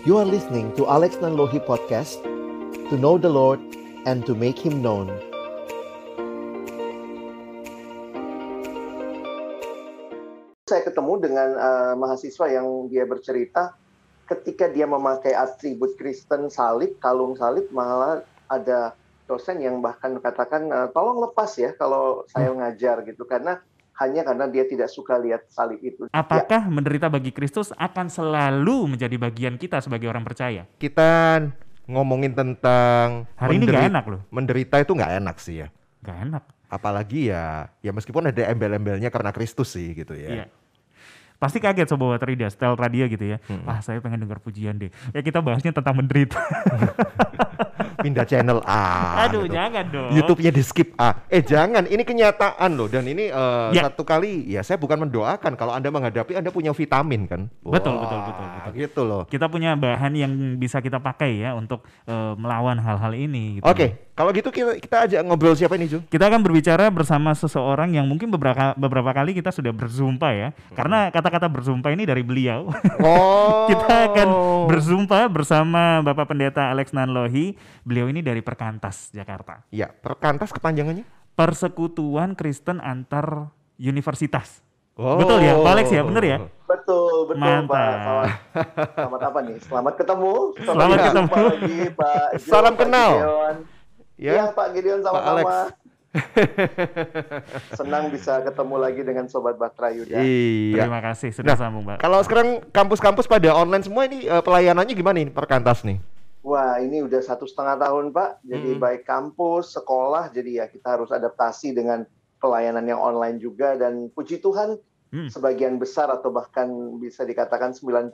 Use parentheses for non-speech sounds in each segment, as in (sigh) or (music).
You are listening to Alex Nanlohi Podcast To know the Lord and to make Him known. Saya ketemu dengan uh, mahasiswa yang dia bercerita ketika dia memakai atribut Kristen salib, kalung salib, malah ada dosen yang bahkan katakan uh, tolong lepas ya kalau saya ngajar gitu. Karena hanya karena dia tidak suka lihat salib itu. Apakah ya. menderita bagi Kristus akan selalu menjadi bagian kita sebagai orang percaya? Kita ngomongin tentang hari ini gak enak loh. Menderita itu nggak enak sih ya. Gak enak. Apalagi ya, ya meskipun ada embel-embelnya karena Kristus sih gitu ya. Iya pasti kaget sobat Waterida, style radio gitu ya. Hmm. Ah saya pengen dengar pujian deh. Ya kita bahasnya tentang menderita. (laughs) Pindah channel A. Aduh gitu. jangan dong. YouTube-nya di skip A. Eh jangan, ini kenyataan loh. Dan ini uh, ya. satu kali, ya saya bukan mendoakan. Kalau Anda menghadapi, Anda punya vitamin kan. Wah, betul, betul, betul, betul. Gitu loh. Kita punya bahan yang bisa kita pakai ya untuk uh, melawan hal-hal ini. Gitu. Oke, okay. kalau gitu kita, kita ajak ngobrol siapa ini Ju? Kita akan berbicara bersama seseorang yang mungkin beberapa beberapa kali kita sudah berzumpa ya. Hmm. Karena kata-kata berzumpa ini dari beliau. Oh. (laughs) kita akan berzumpa bersama Bapak Pendeta Alex Nanlohi. Beliau ini dari Perkantas Jakarta. Iya, Perkantas kepanjangannya? Persekutuan Kristen antar Universitas. Oh. Betul ya, Pak Alex ya, bener ya? Betul, betul Mantap. Pak. Selamat, selamat apa nih? Selamat ketemu. Selamat, selamat ketemu. lagi Pak. Salam Pak kenal. Gideon. Ya. ya Pak Gideon sama-sama. (laughs) Senang bisa ketemu lagi dengan Sobat Batra Yuda. Iya. Terima kasih sudah nah, sambung, Mbak. Kalau sekarang kampus-kampus pada online semua ini uh, pelayanannya gimana nih perkantas nih? Wah, ini udah satu setengah tahun, Pak. Jadi hmm. baik kampus, sekolah, jadi ya kita harus adaptasi dengan pelayanan yang online juga dan puji Tuhan hmm. sebagian besar atau bahkan bisa dikatakan 90%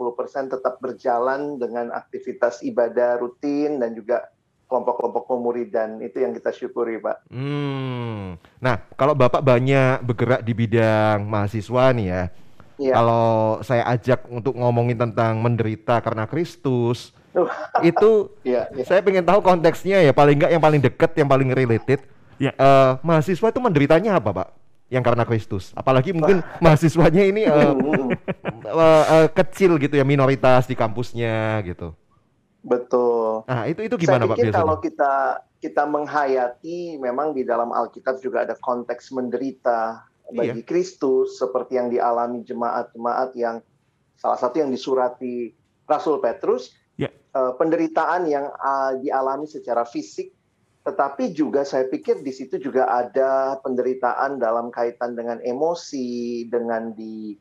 tetap berjalan dengan aktivitas ibadah rutin dan juga kelompok-kelompok pemuridan itu yang kita syukuri Pak. Hmm. Nah kalau Bapak banyak bergerak di bidang mahasiswa nih ya, ya. kalau saya ajak untuk ngomongin tentang menderita karena Kristus, (laughs) itu ya, ya. saya pengen tahu konteksnya ya paling enggak yang paling dekat, yang paling related. Ya. Uh, mahasiswa itu menderitanya apa Pak? yang karena Kristus. Apalagi mungkin mahasiswanya ini uh, uh, uh, kecil gitu ya minoritas di kampusnya gitu. Betul. Nah itu itu gimana Saya Pak biasanya? Kalau kita kita menghayati, memang di dalam Alkitab juga ada konteks menderita bagi iya. Kristus seperti yang dialami jemaat-jemaat yang salah satu yang disurati Rasul Petrus. Uh, penderitaan yang uh, dialami secara fisik. Tetapi juga saya pikir di situ juga ada penderitaan dalam kaitan dengan emosi, dengan di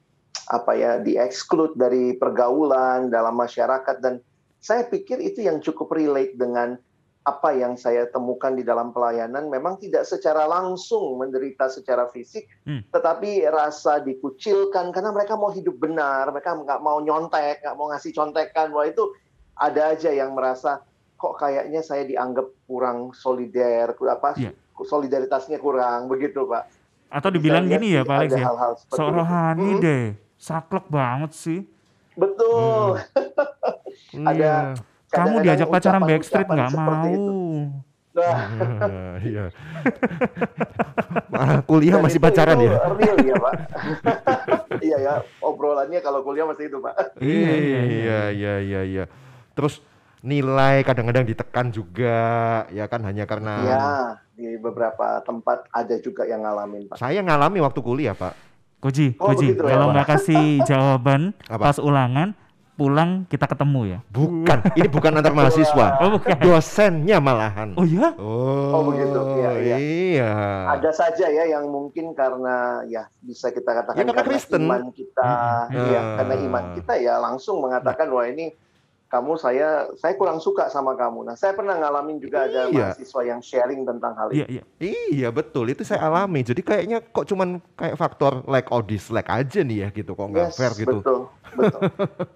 apa ya, di exclude dari pergaulan dalam masyarakat. Dan saya pikir itu yang cukup relate dengan apa yang saya temukan di dalam pelayanan. Memang tidak secara langsung menderita secara fisik, hmm. tetapi rasa dikucilkan karena mereka mau hidup benar, mereka nggak mau nyontek, nggak mau ngasih contekan, wah itu ada aja yang merasa kok kayaknya saya dianggap kurang solider, apa yeah. solidaritasnya kurang begitu pak. Atau dibilang gini ya Pak Alex ya, rohani hmm. deh, saklek banget sih. Betul. Hmm. (laughs) ada. Kamu diajak pacaran backstreet nggak mau. Nah. (laughs) iya. kuliah masih pacaran ya? Real ya Pak. (laughs) iya ya, obrolannya kalau kuliah masih itu Pak. Iya, iya, iya, iya, iya. Terus nilai kadang-kadang ditekan juga ya kan hanya karena ya di beberapa tempat ada juga yang ngalamin Pak. Saya ngalami waktu kuliah Pak. Koji, oh, Koji, ya, kalau nggak kasih jawaban Apa? pas ulangan, pulang kita ketemu ya? Bukan, ini bukan antar mahasiswa. Oh, bukan. Dosennya malahan. Oh ya? Oh, oh begitu. Iya, iya. iya. Ada saja ya yang mungkin karena ya bisa kita katakan ya, karena, karena iman kita, hmm. ya karena iman kita ya langsung mengatakan wah ini kamu saya saya kurang suka sama kamu. Nah, saya pernah ngalamin juga ada iya. mahasiswa yang sharing tentang hal iya, ini. Iya, iya betul. Itu saya alami. Jadi kayaknya kok cuman kayak faktor like or dislike aja nih ya gitu kok nggak yes, fair gitu. Betul, betul.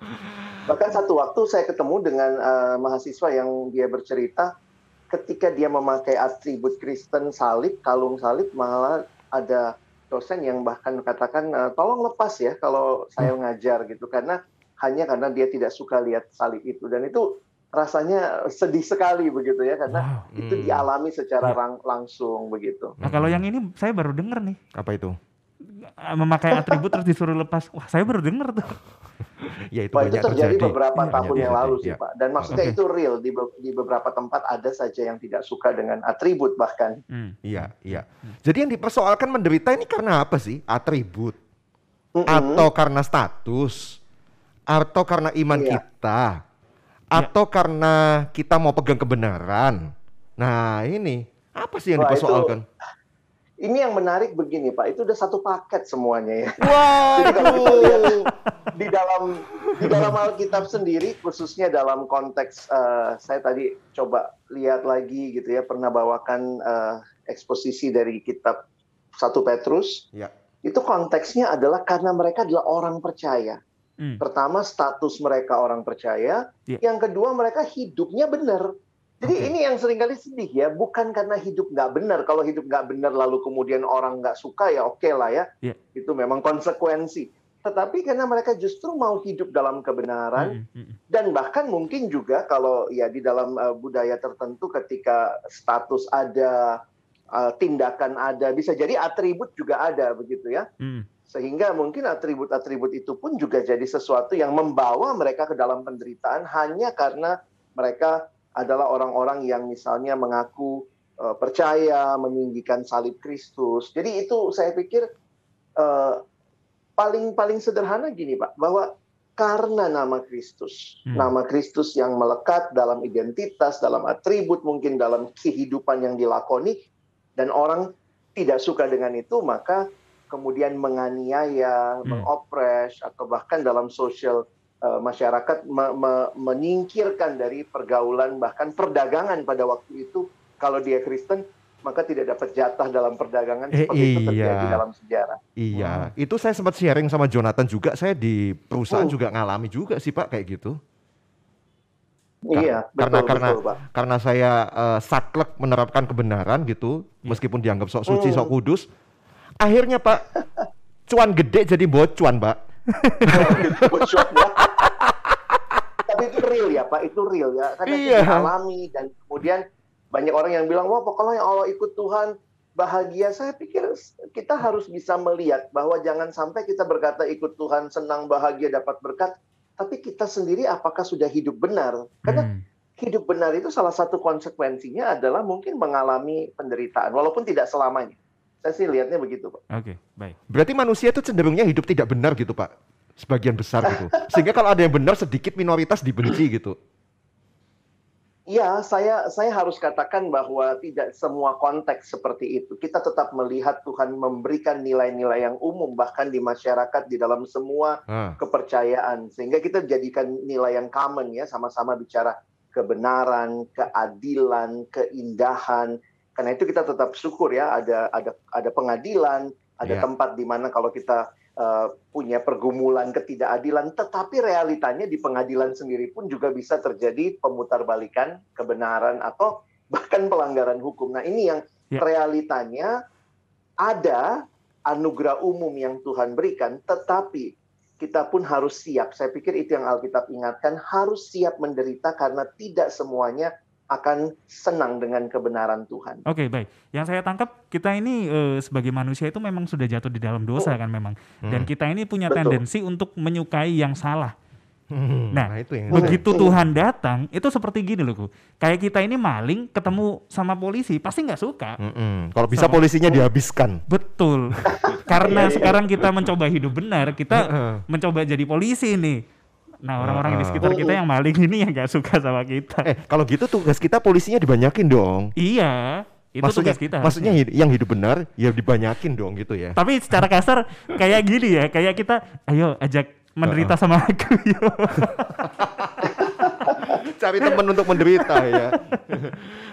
(laughs) Bahkan satu waktu saya ketemu dengan uh, mahasiswa yang dia bercerita ketika dia memakai atribut Kristen salib, kalung salib malah ada dosen yang bahkan katakan uh, tolong lepas ya kalau saya hmm. ngajar gitu karena hanya karena dia tidak suka lihat salib itu dan itu rasanya sedih sekali begitu ya karena wow. itu hmm. dialami secara ya. langsung begitu. Nah kalau yang ini saya baru dengar nih. Apa itu? Memakai atribut terus disuruh lepas. Wah saya baru dengar tuh. (laughs) ya itu, Pak, itu terjadi, terjadi beberapa ya, tahun ya, yang lalu ya, sih. Pak. Dan maksudnya okay. itu real di, di beberapa tempat ada saja yang tidak suka dengan atribut bahkan. Hmm. Iya, iya. Hmm. Jadi yang dipersoalkan menderita ini karena apa sih? Atribut mm -hmm. atau karena status atau karena iman iya. kita atau ya. karena kita mau pegang kebenaran. Nah, ini apa sih yang Wah, dipersoalkan? Itu ini yang menarik begini Pak, itu udah satu paket semuanya ya. Wow. Jadi kalau kita lihat di dalam di dalam Alkitab sendiri, khususnya dalam konteks uh, saya tadi coba lihat lagi gitu ya, pernah bawakan uh, eksposisi dari kitab satu Petrus. Ya. Itu konteksnya adalah karena mereka adalah orang percaya. Hmm. Pertama status mereka orang percaya, ya. yang kedua mereka hidupnya benar. Jadi okay. ini yang sering kali sedih ya, bukan karena hidup nggak benar. Kalau hidup nggak benar lalu kemudian orang nggak suka ya oke okay lah ya, yeah. itu memang konsekuensi. Tetapi karena mereka justru mau hidup dalam kebenaran mm -hmm. dan bahkan mungkin juga kalau ya di dalam uh, budaya tertentu ketika status ada, uh, tindakan ada, bisa jadi atribut juga ada begitu ya. Mm. Sehingga mungkin atribut-atribut itu pun juga jadi sesuatu yang membawa mereka ke dalam penderitaan hanya karena mereka adalah orang-orang yang misalnya mengaku uh, percaya meninggikan salib Kristus. Jadi itu saya pikir uh, paling paling sederhana gini Pak, bahwa karena nama Kristus, hmm. nama Kristus yang melekat dalam identitas, dalam atribut, mungkin dalam kehidupan yang dilakoni, dan orang tidak suka dengan itu, maka kemudian menganiaya, hmm. mengopres, atau bahkan dalam social uh, masyarakat me me menyingkirkan dari pergaulan bahkan perdagangan pada waktu itu kalau dia Kristen maka tidak dapat jatah dalam perdagangan eh, seperti iya. itu terjadi dalam sejarah. Iya, hmm. itu saya sempat sharing sama Jonathan juga. Saya di perusahaan uh. juga ngalami juga sih Pak kayak gitu. Iya, betul, karena betul, karena Pak. karena saya uh, saklek menerapkan kebenaran gitu, yeah. meskipun dianggap sok suci, hmm. sok kudus. Akhirnya Pak, cuan gede jadi bocuan, Pak. (laughs) Tapi itu real ya Pak, itu real ya. Karena iya. kita alami dan kemudian banyak orang yang bilang, wah pokoknya Allah ikut Tuhan bahagia. Saya pikir kita harus bisa melihat bahwa jangan sampai kita berkata ikut Tuhan senang bahagia dapat berkat, tapi kita sendiri apakah sudah hidup benar? Karena hmm. hidup benar itu salah satu konsekuensinya adalah mungkin mengalami penderitaan, walaupun tidak selamanya. Saya sih lihatnya begitu, Pak. Oke, okay, baik. Berarti manusia itu cenderungnya hidup tidak benar gitu, Pak? Sebagian besar gitu. (laughs) Sehingga kalau ada yang benar sedikit minoritas dibenci gitu. Iya, saya saya harus katakan bahwa tidak semua konteks seperti itu. Kita tetap melihat Tuhan memberikan nilai-nilai yang umum bahkan di masyarakat di dalam semua ah. kepercayaan sehingga kita jadikan nilai yang common ya sama-sama bicara kebenaran, keadilan, keindahan, karena itu kita tetap syukur ya ada ada ada pengadilan, ada yeah. tempat di mana kalau kita uh, punya pergumulan ketidakadilan, tetapi realitanya di pengadilan sendiri pun juga bisa terjadi pemutarbalikan kebenaran atau bahkan pelanggaran hukum. Nah ini yang yeah. realitanya ada anugerah umum yang Tuhan berikan, tetapi kita pun harus siap. Saya pikir itu yang Alkitab ingatkan, harus siap menderita karena tidak semuanya akan senang dengan kebenaran Tuhan. Oke, okay, baik. Yang saya tangkap kita ini uh, sebagai manusia itu memang sudah jatuh di dalam dosa oh. kan memang. Hmm. Dan kita ini punya Betul. tendensi untuk menyukai yang salah. Hmm, nah, nah itu yang begitu saya. Tuhan datang, itu seperti gini loh, kayak kita ini maling ketemu sama polisi, pasti nggak suka. Hmm, Kalau bisa sama, polisinya dihabiskan. Betul. (laughs) Karena iya, iya. sekarang kita mencoba hidup benar, kita mencoba jadi polisi nih Nah orang-orang uh, di sekitar kita yang maling ini yang gak suka sama kita. Eh kalau gitu tugas kita polisinya dibanyakin dong. Iya. Itu maksudnya, tugas kita. Maksudnya yang hidup benar ya dibanyakin dong gitu ya. Tapi secara kasar kayak gini ya, kayak kita ayo ajak menderita uh, uh. sama aku (laughs) yuk. Cari teman untuk menderita ya.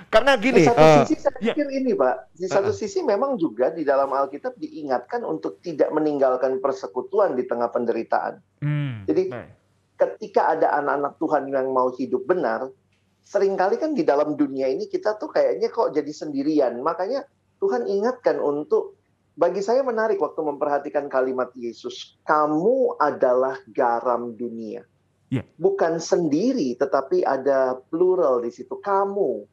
Karena gini, di satu uh, sisi saya ya. pikir ini Pak, di satu uh, sisi memang juga di dalam Alkitab diingatkan untuk tidak meninggalkan persekutuan di tengah penderitaan. Hmm, Jadi baik ketika ada anak-anak Tuhan yang mau hidup benar, sering kali kan di dalam dunia ini kita tuh kayaknya kok jadi sendirian. Makanya Tuhan ingatkan untuk bagi saya menarik waktu memperhatikan kalimat Yesus, kamu adalah garam dunia. Yeah. Bukan sendiri, tetapi ada plural di situ, kamu.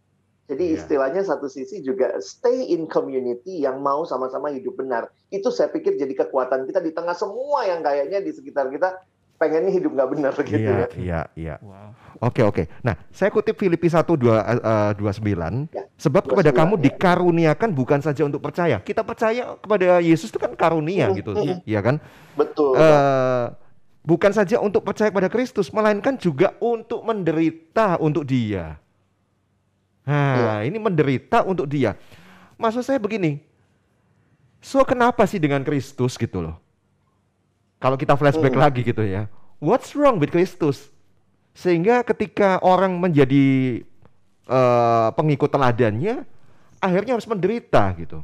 Jadi yeah. istilahnya satu sisi juga stay in community yang mau sama-sama hidup benar. Itu saya pikir jadi kekuatan kita di tengah semua yang kayaknya di sekitar kita pengennya hidup nggak benar gitu iya, ya. Iya, iya. Wow. Oke, oke. Nah, saya kutip Filipi 1 2 uh, 29. Ya, sebab 29, kepada kamu ya. dikaruniakan bukan saja untuk percaya. Kita percaya kepada Yesus itu kan karunia hmm, gitu, hmm. ya kan? Betul. Uh, bukan saja untuk percaya kepada Kristus, melainkan juga untuk menderita untuk Dia. Nah, ya. ini menderita untuk Dia. Maksud saya begini. So kenapa sih dengan Kristus gitu loh? Kalau kita flashback hmm. lagi gitu ya. What's wrong with Kristus? Sehingga ketika orang menjadi uh, pengikut teladannya, akhirnya harus menderita gitu.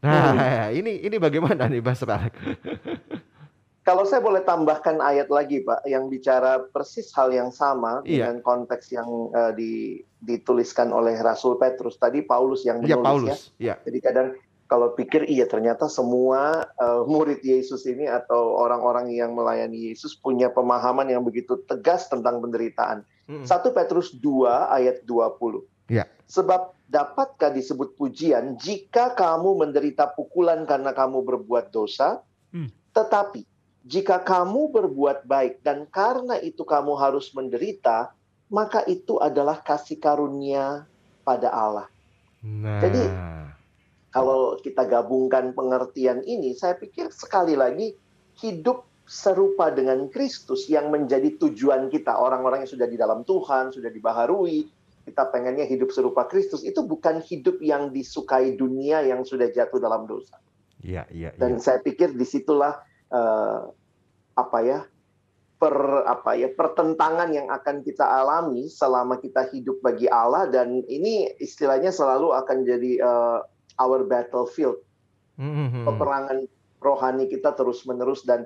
Nah, hmm. (laughs) ini ini bagaimana nih Mas? (laughs) Kalau saya boleh tambahkan ayat lagi, Pak, yang bicara persis hal yang sama iya. dengan konteks yang uh, di, dituliskan oleh Rasul Petrus tadi, Paulus yang iya, menulis ya. Paulus, ya. Jadi kadang kalau pikir iya ternyata semua uh, murid Yesus ini atau orang-orang yang melayani Yesus punya pemahaman yang begitu tegas tentang penderitaan. Hmm. 1 Petrus 2 ayat 20. Ya. Sebab dapatkah disebut pujian jika kamu menderita pukulan karena kamu berbuat dosa? Hmm. Tetapi jika kamu berbuat baik dan karena itu kamu harus menderita, maka itu adalah kasih karunia pada Allah. Nah. Jadi kalau kita gabungkan pengertian ini, saya pikir sekali lagi hidup serupa dengan Kristus yang menjadi tujuan kita. Orang-orang yang sudah di dalam Tuhan, sudah dibaharui, kita pengennya hidup serupa Kristus. Itu bukan hidup yang disukai dunia yang sudah jatuh dalam dosa. Iya, iya. Dan ya. saya pikir di situlah uh, apa ya per apa ya pertentangan yang akan kita alami selama kita hidup bagi Allah dan ini istilahnya selalu akan jadi uh, our battlefield. Mm-hmm. Peperangan rohani kita terus-menerus dan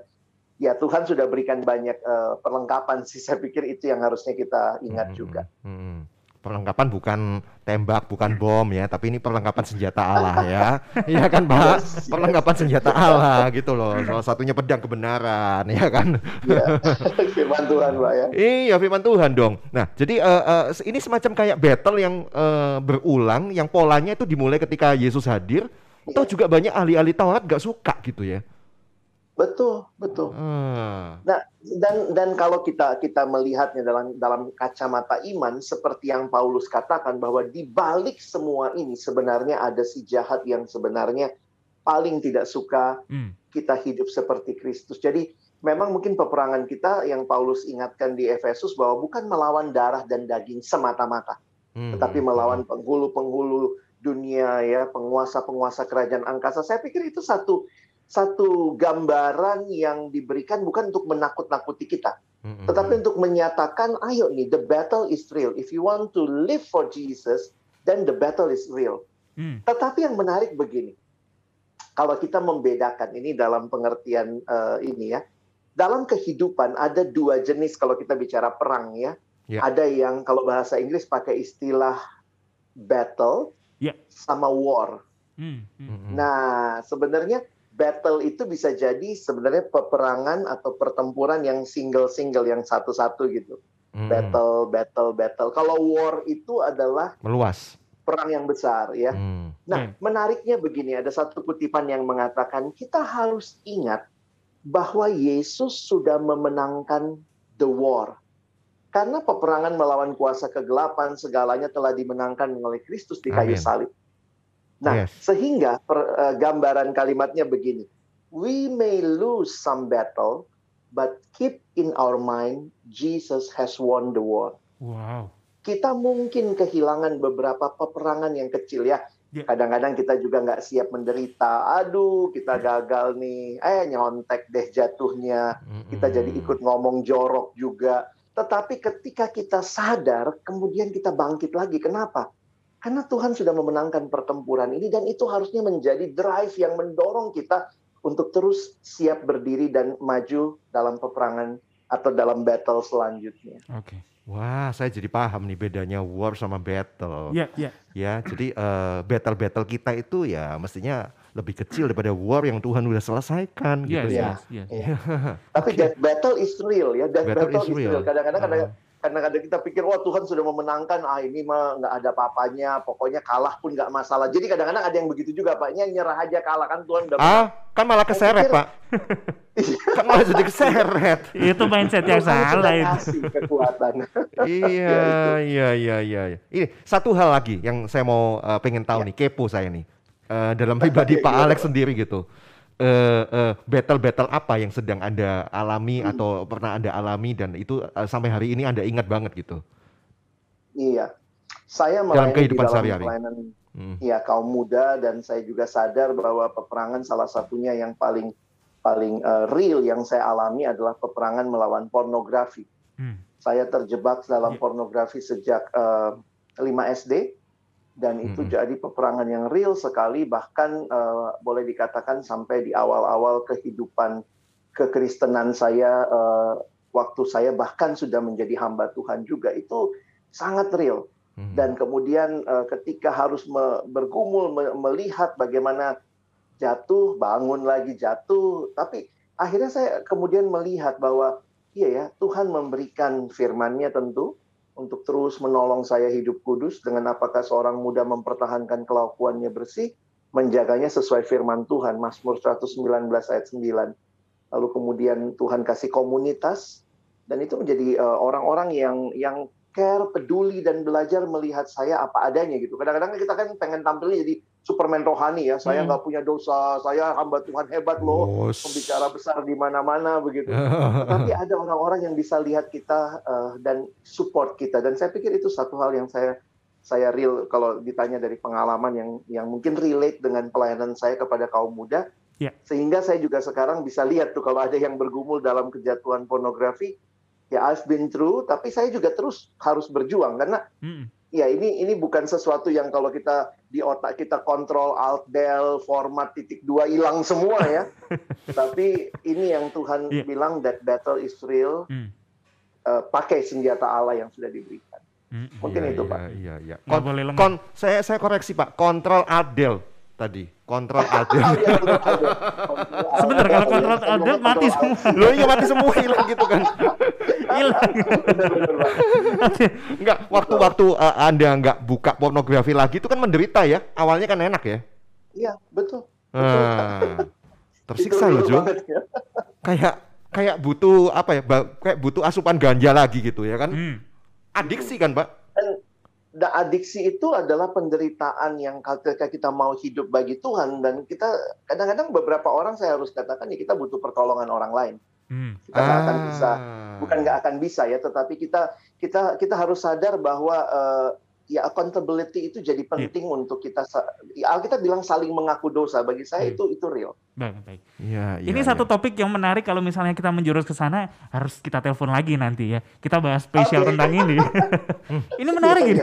ya Tuhan sudah berikan banyak uh, perlengkapan sih saya pikir itu yang harusnya kita ingat mm-hmm. juga. Mm-hmm perlengkapan bukan tembak, bukan bom ya, tapi ini perlengkapan senjata Allah (laughs) ya. Iya kan, Pak? Perlengkapan senjata Allah gitu loh. Salah satunya pedang kebenaran, ya kan? Ya, (laughs) firman Tuhan, Pak ya. Iya, firman Tuhan dong. Nah, jadi uh, uh, ini semacam kayak battle yang uh, berulang, yang polanya itu dimulai ketika Yesus hadir. Ya. Atau juga banyak ahli-ahli Taurat gak suka gitu ya. Betul, betul. Hmm. Nah, dan dan kalau kita kita melihatnya dalam dalam kacamata iman seperti yang Paulus katakan bahwa di balik semua ini sebenarnya ada si jahat yang sebenarnya paling tidak suka hmm. kita hidup seperti Kristus. Jadi memang mungkin peperangan kita yang Paulus ingatkan di Efesus bahwa bukan melawan darah dan daging semata-mata, hmm. tetapi melawan penghulu-penghulu dunia ya, penguasa-penguasa kerajaan angkasa. Saya pikir itu satu satu gambaran yang diberikan bukan untuk menakut-nakuti kita, mm-hmm. tetapi untuk menyatakan, ayo nih, the battle is real. If you want to live for Jesus, then the battle is real. Mm. Tetapi yang menarik begini, kalau kita membedakan ini dalam pengertian uh, ini ya, dalam kehidupan ada dua jenis kalau kita bicara perang ya. Yeah. Ada yang kalau bahasa Inggris pakai istilah battle yeah. sama war. Mm -hmm. Nah, sebenarnya battle itu bisa jadi sebenarnya peperangan atau pertempuran yang single-single yang satu-satu gitu. Hmm. Battle, battle, battle. Kalau war itu adalah meluas. Perang yang besar ya. Hmm. Nah, hmm. menariknya begini, ada satu kutipan yang mengatakan kita harus ingat bahwa Yesus sudah memenangkan the war. Karena peperangan melawan kuasa kegelapan segalanya telah dimenangkan oleh Kristus di kayu Amin. Nah, yes. sehingga per, uh, gambaran kalimatnya begini. We may lose some battle, but keep in our mind Jesus has won the war. Wow. Kita mungkin kehilangan beberapa peperangan yang kecil ya. ya. Kadang-kadang kita juga nggak siap menderita. Aduh, kita gagal nih. Eh, nyontek deh jatuhnya. Kita jadi ikut ngomong jorok juga. Tetapi ketika kita sadar, kemudian kita bangkit lagi. Kenapa? Karena Tuhan sudah memenangkan pertempuran ini dan itu harusnya menjadi drive yang mendorong kita untuk terus siap berdiri dan maju dalam peperangan atau dalam battle selanjutnya. Oke. Okay. Wah, saya jadi paham nih bedanya war sama battle. Iya, yeah, iya. Yeah. Ya, jadi uh, battle-battle kita itu ya mestinya lebih kecil daripada war yang Tuhan sudah selesaikan yes, gitu ya. Yes, yes. Yeah. Tapi okay. that battle is real ya. That battle, battle is real. Kadang-kadang uh. Kadang-kadang kita pikir, wah Tuhan sudah memenangkan, ah ini mah nggak ada apa-apanya, pokoknya kalah pun nggak masalah. Jadi kadang-kadang ada yang begitu juga, Pak. nyerah aja kalah kan Tuhan udah. Ah, kan malah keseret, Pak. (laughs) kan malah jadi keseret. itu mindset yang salah itu. kekuatan. (laughs) iya, iya, iya, iya. Ini satu hal lagi yang saya mau uh, pengen tahu ya. nih, kepo saya nih. Uh, dalam pribadi (laughs) Pak Alex sendiri gitu uh, uh, battle-battle apa yang sedang Anda alami hmm. atau pernah Anda alami dan itu uh, sampai hari ini Anda ingat banget gitu? Iya. Saya dalam kehidupan sehari-hari. Hmm. Ya, kaum muda dan saya juga sadar bahwa peperangan salah satunya yang paling paling uh, real yang saya alami adalah peperangan melawan pornografi. Hmm. Saya terjebak dalam yeah. pornografi sejak uh, 5 SD dan itu hmm. jadi peperangan yang real sekali bahkan uh, boleh dikatakan sampai di awal-awal kehidupan kekristenan saya uh, waktu saya bahkan sudah menjadi hamba Tuhan juga itu sangat real hmm. dan kemudian uh, ketika harus me bergumul me melihat bagaimana jatuh bangun lagi jatuh tapi akhirnya saya kemudian melihat bahwa iya ya Tuhan memberikan firman-Nya tentu untuk terus menolong saya hidup kudus dengan apakah seorang muda mempertahankan kelakuannya bersih, menjaganya sesuai firman Tuhan, Mazmur 119 ayat 9. Lalu kemudian Tuhan kasih komunitas dan itu menjadi eh, orang-orang yang yang care, peduli dan belajar melihat saya apa adanya gitu. Kadang-kadang kita kan pengen tampilnya jadi Superman rohani ya. Saya hmm. nggak hmm. punya dosa, saya hamba Tuhan hebat loh, Bos. pembicara besar di mana-mana begitu. (laughs) Tapi ada orang-orang yang bisa lihat kita uh, dan support kita. Dan saya pikir itu satu hal yang saya saya real kalau ditanya dari pengalaman yang yang mungkin relate dengan pelayanan saya kepada kaum muda. Yeah. Sehingga saya juga sekarang bisa lihat tuh kalau ada yang bergumul dalam kejatuhan pornografi, ya I've been through, tapi saya juga terus harus berjuang karena mm ya ini ini bukan sesuatu yang kalau kita di otak kita kontrol alt del format titik dua hilang semua ya (laughs) tapi ini yang Tuhan yeah. bilang that battle is real mm. uh, pakai senjata Allah yang sudah diberikan mm. mungkin yeah, itu yeah, pak iya iya kon, kon saya saya koreksi pak kontrol alt del tadi kontrol (laughs) Adel. (laughs) Sebentar kalau kontrol Adel mati semua. Lo iya mati semua hilang gitu kan. Enggak, waktu-waktu uh, Anda nggak buka pornografi lagi itu kan menderita ya. Awalnya kan enak ya. Iya, betul. betul. tersiksa loh, Jo. Ya. Kayak kayak butuh apa ya? Kayak butuh asupan ganja lagi gitu ya kan. Hmm. Adiksi kan, Pak? dan adiksi itu adalah penderitaan yang ketika kita mau hidup bagi Tuhan dan kita kadang-kadang beberapa orang saya harus katakan ya kita butuh pertolongan orang lain. Hmm. Kita nggak ah. akan bisa, bukan nggak akan bisa ya, tetapi kita kita kita harus sadar bahwa uh, ya accountability itu jadi penting yeah. untuk kita ya, Alkitab bilang saling mengaku dosa bagi saya yeah. itu itu real. Baik, baik. Ya, ya, Ini ya. satu topik yang menarik kalau misalnya kita menjurus ke sana harus kita telepon lagi nanti ya. Kita bahas spesial okay. tentang ini. (laughs) ini menarik ini.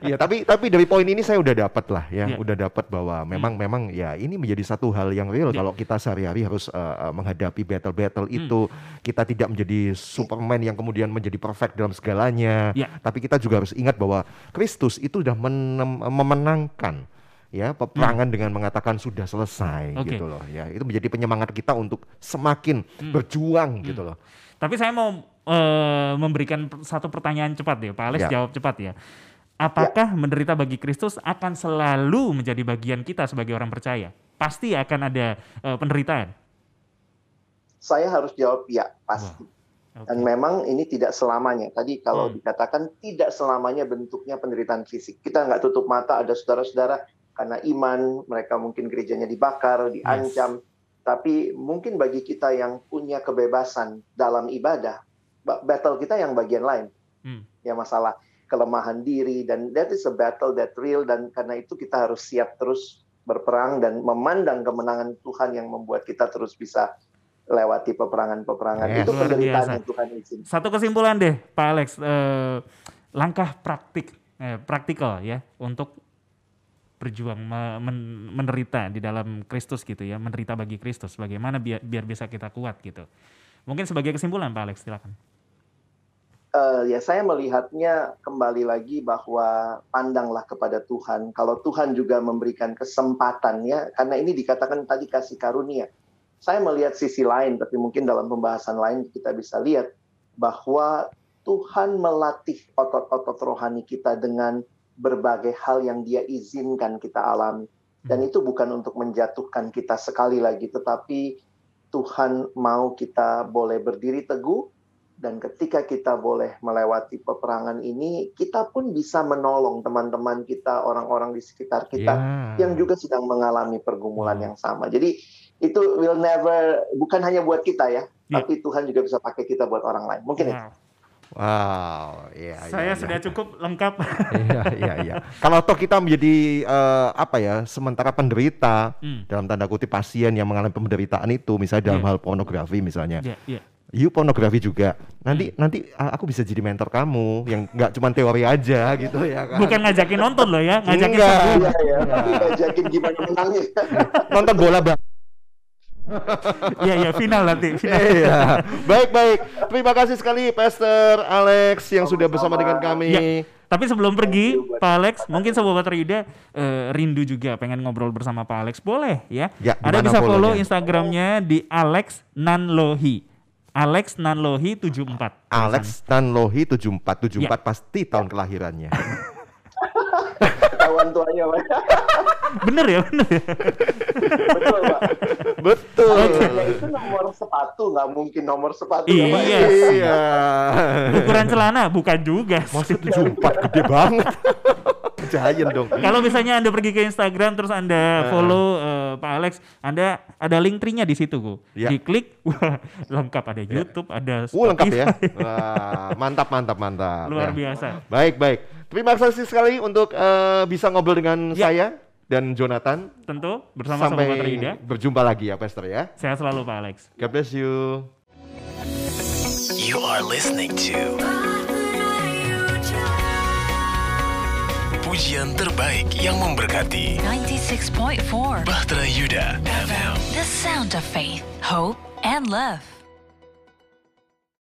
Iya, tapi tapi dari poin ini saya udah dapat lah ya, ya. udah dapat bahwa memang hmm. memang ya ini menjadi satu hal yang real ya. kalau kita sehari-hari harus uh, menghadapi battle-battle hmm. itu kita tidak menjadi Superman yang kemudian menjadi perfect dalam segalanya, ya. tapi kita juga harus ingat bahwa Kristus itu sudah memenangkan ya peperangan hmm. dengan mengatakan sudah selesai okay. gitu loh ya itu menjadi penyemangat kita untuk semakin hmm. berjuang hmm. gitu loh tapi saya mau uh, memberikan satu pertanyaan cepat ya Pak Alex ya. jawab cepat ya apakah ya. menderita bagi Kristus akan selalu menjadi bagian kita sebagai orang percaya pasti akan ada uh, penderitaan saya harus jawab ya pasti Okay. Dan memang ini tidak selamanya. Tadi kalau hmm. dikatakan tidak selamanya bentuknya penderitaan fisik. Kita nggak tutup mata ada saudara-saudara karena iman, mereka mungkin gerejanya dibakar, diancam. Yes. Tapi mungkin bagi kita yang punya kebebasan dalam ibadah, battle kita yang bagian lain. Hmm. Ya masalah kelemahan diri dan that is a battle that real dan karena itu kita harus siap terus berperang dan memandang kemenangan Tuhan yang membuat kita terus bisa lewati peperangan-peperangan. Yes. Itu penderitaan yang Tuhan izin. Satu kesimpulan deh, Pak Alex, eh, langkah praktik, eh, praktikal ya untuk berjuang men menderita di dalam Kristus gitu ya, menderita bagi Kristus. Bagaimana biar biar bisa kita kuat gitu. Mungkin sebagai kesimpulan Pak Alex silakan. Uh, ya saya melihatnya kembali lagi bahwa pandanglah kepada Tuhan. Kalau Tuhan juga memberikan kesempatan ya, karena ini dikatakan tadi kasih karunia. Saya melihat sisi lain, tapi mungkin dalam pembahasan lain kita bisa lihat bahwa Tuhan melatih otot-otot rohani kita dengan berbagai hal yang Dia izinkan kita alami. Dan itu bukan untuk menjatuhkan kita sekali lagi, tetapi Tuhan mau kita boleh berdiri teguh, dan ketika kita boleh melewati peperangan ini, kita pun bisa menolong teman-teman kita, orang-orang di sekitar kita yeah. yang juga sedang mengalami pergumulan yang sama. Jadi itu will never bukan hanya buat kita ya, yeah. tapi Tuhan juga bisa pakai kita buat orang lain. Mungkin yeah. itu. Wow, iya. Saya iya, sudah iya. cukup lengkap. (laughs) iya, iya, iya. Kalau toh kita menjadi uh, apa ya, sementara penderita hmm. dalam tanda kutip pasien yang mengalami penderitaan itu, misalnya dalam yeah. hal pornografi misalnya. Yeah, yeah. You pornografi juga. Nanti hmm. nanti aku bisa jadi mentor kamu yang nggak cuma teori aja gitu ya kan. Bukan ngajakin nonton loh ya, ngajakin Enggak. Iya, iya. ngajakin gimana menangnya. nonton bola bang. Iya iya final nanti. Final. Iya. Baik baik. Terima kasih sekali Pastor Alex yang sudah bersama dengan kami. Ya. Tapi sebelum pergi, Pak Alex, mungkin Sobat Rida uh, rindu juga pengen ngobrol bersama Pak Alex. Boleh ya? ya Ada bisa follow Instagramnya di Alex Nanlohi. Alex Nanlohi 74. Alex Nanlohi 74. 74 ya. pasti tahun kelahirannya. (laughs) Kawan tuanya, Pak. (laughs) bener ya, bener ya. Betul, Pak. Betul. Okay. Itu nomor sepatu, nggak mungkin nomor sepatu. Iya. Ya, Pak. iya. Ukuran celana bukan juga. Masih 74 gede banget. Giant dong. Kalau misalnya Anda pergi ke Instagram terus Anda follow uh, Pak Alex, Anda ada link tree-nya di situ, Bu. Ya. Diklik, (laughs) wah, lengkap ada ya. YouTube, ya. ada Spotify. Uh, lengkap ya. Wah, mantap mantap mantap. (laughs) Luar ya. biasa. Baik, baik. Terima kasih sekali untuk uh, bisa ngobrol dengan ya. saya dan Jonathan. Tentu bersama Sampai Rida. berjumpa lagi ya Pastor ya. Sehat selalu Pak Alex. God bless you. You are listening to Pujian terbaik yang memberkati. 96.4 Bahtera Yuda FM The Sound of Faith, Hope and Love